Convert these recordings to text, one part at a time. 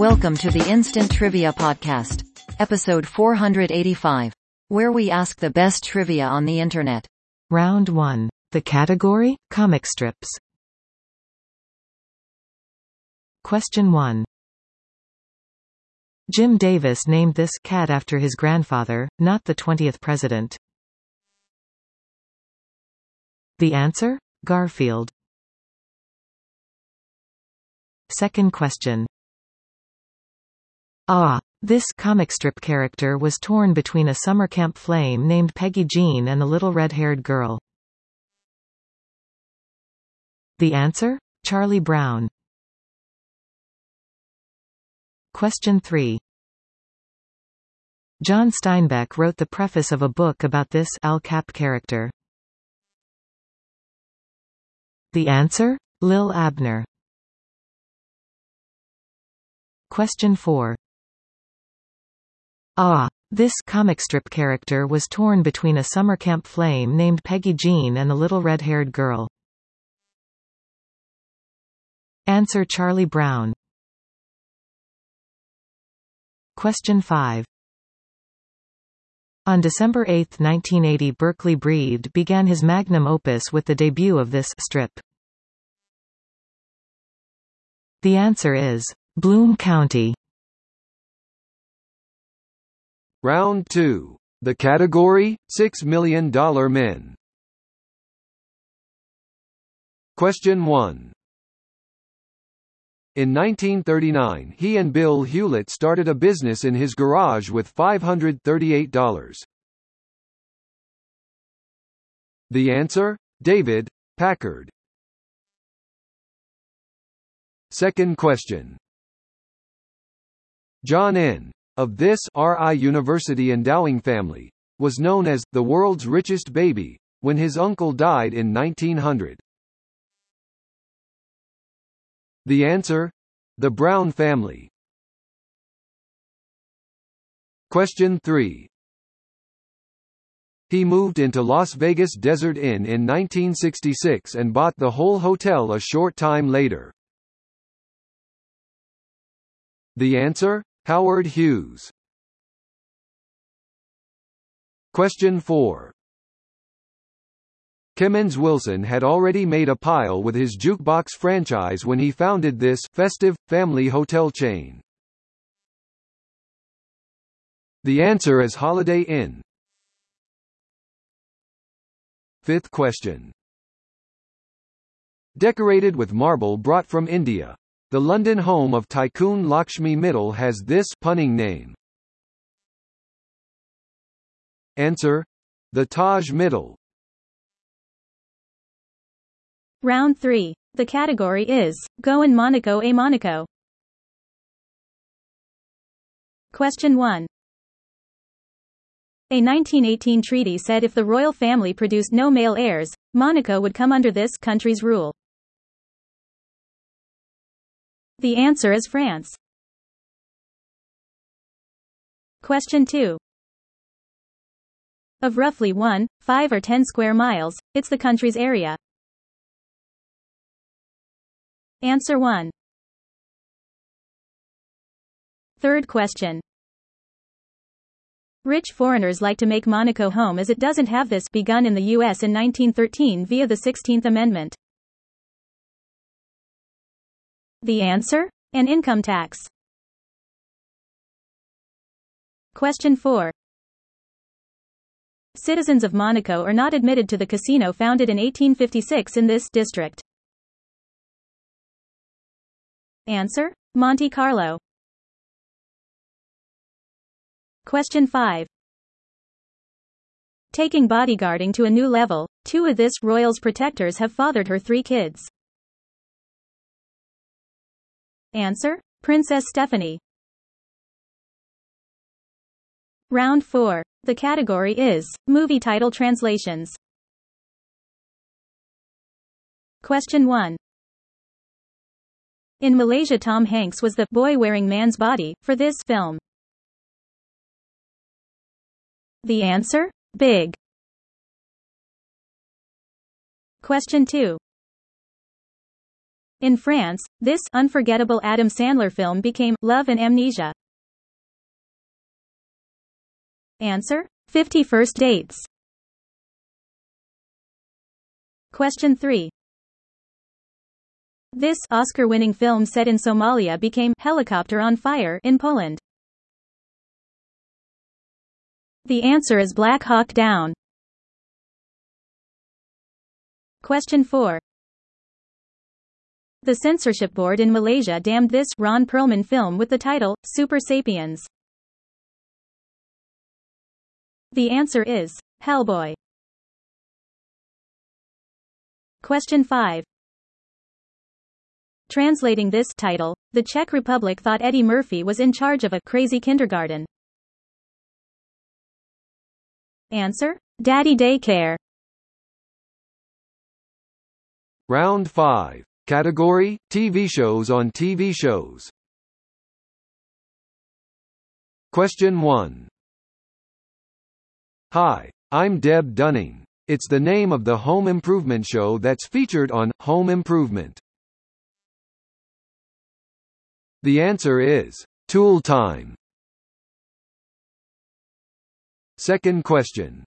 Welcome to the Instant Trivia Podcast, episode 485, where we ask the best trivia on the internet. Round 1. The category? Comic strips. Question 1. Jim Davis named this cat after his grandfather, not the 20th president. The answer? Garfield. Second question. Ah, this comic strip character was torn between a summer camp flame named Peggy Jean and the little red-haired girl. The answer? Charlie Brown. Question 3. John Steinbeck wrote the preface of a book about this Al Capp character. The answer? Lil Abner. Question 4. Ah, this comic strip character was torn between a summer camp flame named Peggy Jean and the little red-haired girl. Answer Charlie Brown. Question 5. On December 8, 1980 Berkeley Breathed began his magnum opus with the debut of this strip. The answer is Bloom County. Round 2. The category, $6 million men. Question 1. In 1939 he and Bill Hewlett started a business in his garage with $538. The answer? David, Packard. Second question. John N. of this RI University endowing family, was known as the world's richest baby, when his uncle died in 1900. The answer? The Brown family. Question 3. He moved into Las Vegas Desert Inn in 1966 and bought the whole hotel a short time later. The answer? Howard Hughes. Question 4. Kemmons Wilson had already made a pile with his jukebox franchise when he founded this festive, family hotel chain. The answer is Holiday Inn. Fifth question. Decorated with marble brought from India, the London home of tycoon Lakshmi Mittal has this punning name. Answer: The Taj Mittal. Round 3. The category is Go in Monaco a Monaco. Question 1. A 1918 treaty said if the royal family produced no male heirs, Monaco would come under this country's rule. The answer is France. Question 2. Of roughly 1, 5 or 10 square miles, it's the country's area. Answer 1. Third question. Rich foreigners like to make Monaco home as it doesn't have this begun in the U.S. in 1913 via the 16th Amendment. The answer? An income tax. Question 4. Citizens of Monaco are not admitted to the casino founded in 1856 in this district. Answer? Monte Carlo. Question 5. Taking bodyguarding to a new level, two of this royal's protectors have fathered her three kids. Answer? Princess Stephanie. Round 4. The category is movie title translations. Question 1. In Malaysia Tom Hanks was the boy wearing man's body for this film. The answer? Big. Question 2. In France, this unforgettable Adam Sandler film became Love and Amnesia. Answer 50 First Dates. Question 3. This Oscar-winning film set in Somalia became Helicopter on Fire in Poland. The answer is Black Hawk Down. Question 4. The censorship board in Malaysia damned this Ron Perlman film with the title Super Sapiens. The answer is Hellboy. Question 5. Translating this title, the Czech Republic thought Eddie Murphy was in charge of a crazy kindergarten. Answer: Daddy Daycare. Round 5. Category: TV shows on TV shows. Question 1. Hi, I'm Deb Dunning. It's the name of the home improvement show that's featured on Home Improvement. The answer is Tool Time. Second question.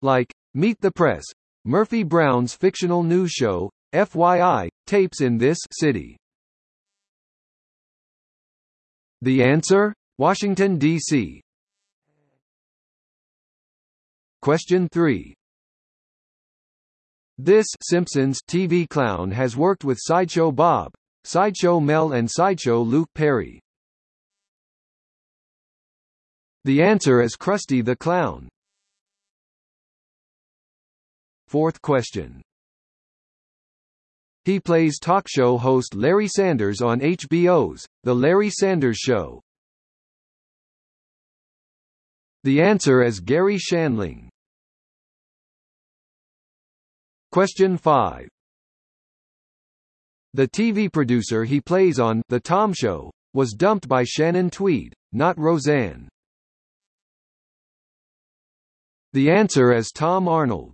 Like Meet the Press, Murphy Brown's fictional news show, FYI, tapes in this city. The answer? Washington, D.C. Question 3. This Simpsons TV clown has worked with Sideshow Bob, Sideshow Mel and Sideshow Luke Perry. The answer is Krusty the Clown. Fourth question. He plays talk show host Larry Sanders on HBO's The Larry Sanders Show. The answer is Garry Shandling. Question 5. The TV producer he plays on The Tom Show was dumped by Shannon Tweed, not Roseanne. The answer is Tom Arnold.